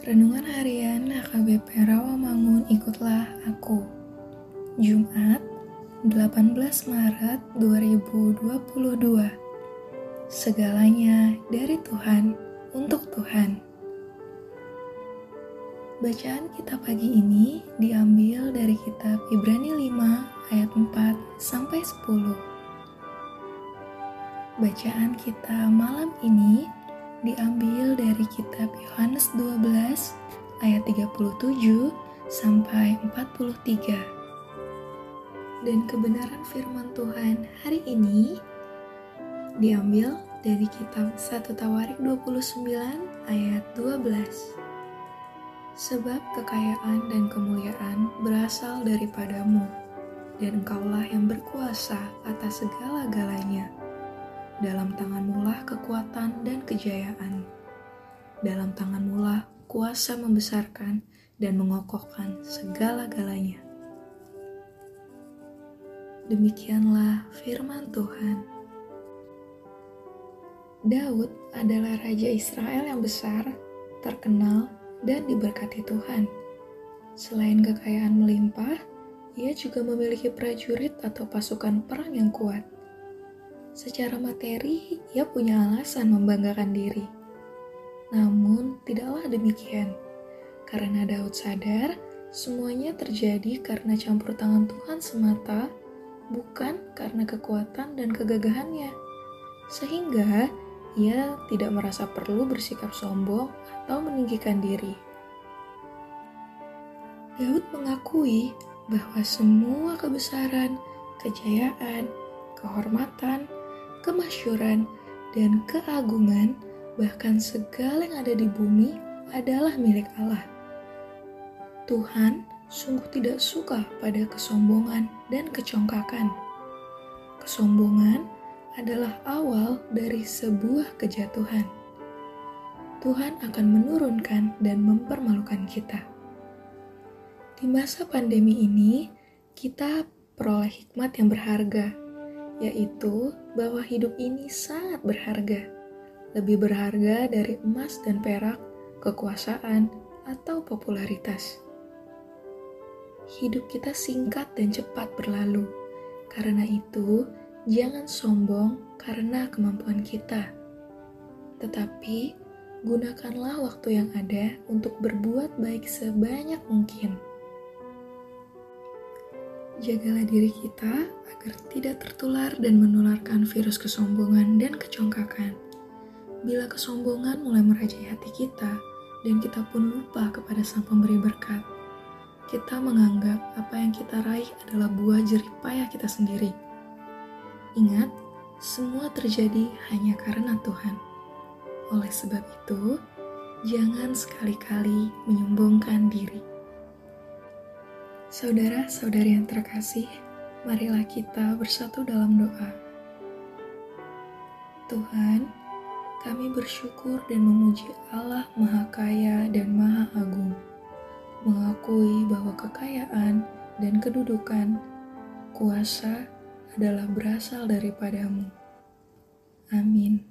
Harian HKBP Rawamangun Ikutlah Aku. Jumat 18 Maret 2022 Segalanya dari Tuhan untuk Tuhan. Bacaan kita pagi ini diambil dari kitab Ibrani 5 ayat 4 sampai 10 Bacaan kita malam ini diambil dari kitab Yohanes 12 ayat 37 sampai 43. Dan kebenaran firman Tuhan hari ini diambil dari kitab 1 Tawarik 29 ayat 12. Sebab kekayaan dan kemuliaan berasal daripadamu, dan engkaulah yang berkuasa atas segala-galanya dalam tanganmu lah kekuatan dan kejayaan. Dalam tanganmu lah kuasa membesarkan dan mengokohkan segala-galanya. Demikianlah firman Tuhan. Daud adalah raja Israel yang besar, terkenal, dan diberkati Tuhan. Selain kekayaan melimpah, ia juga memiliki prajurit atau pasukan perang yang kuat. Secara materi, ia punya alasan membanggakan diri. Namun, tidaklah demikian. Karena Daud sadar, semuanya terjadi karena campur tangan Tuhan semata, bukan karena kekuatan dan kegagahannya. Sehingga, ia tidak merasa perlu bersikap sombong atau meninggikan diri. Daud mengakui bahwa semua kebesaran, kejayaan, kehormatan, kemasyuran, dan keagungan, bahkan segala yang ada di bumi adalah milik Allah. Tuhan sungguh tidak suka pada kesombongan dan kecongkakan. Kesombongan adalah awal dari sebuah kejatuhan. Tuhan akan menurunkan dan mempermalukan kita. Di masa pandemi ini, kita peroleh hikmat yang berharga yaitu bahwa hidup ini sangat berharga, lebih berharga dari emas dan perak, kekuasaan, atau popularitas. Hidup kita singkat dan cepat berlalu, karena itu jangan sombong karena kemampuan kita, tetapi gunakanlah waktu yang ada untuk berbuat baik sebanyak mungkin. Jagalah diri kita agar tidak tertular dan menularkan virus kesombongan dan kecongkakan. Bila kesombongan mulai merajai hati kita dan kita pun lupa kepada Sang Pemberi berkat, kita menganggap apa yang kita raih adalah buah jerih payah kita sendiri. Ingat, semua terjadi hanya karena Tuhan. Oleh sebab itu, jangan sekali-kali menyombongkan diri. Saudara-saudari yang terkasih, marilah kita bersatu dalam doa. Tuhan, kami bersyukur dan memuji Allah Maha Kaya dan Maha Agung, mengakui bahwa kekayaan dan kedudukan, kuasa adalah berasal daripadamu. Amin.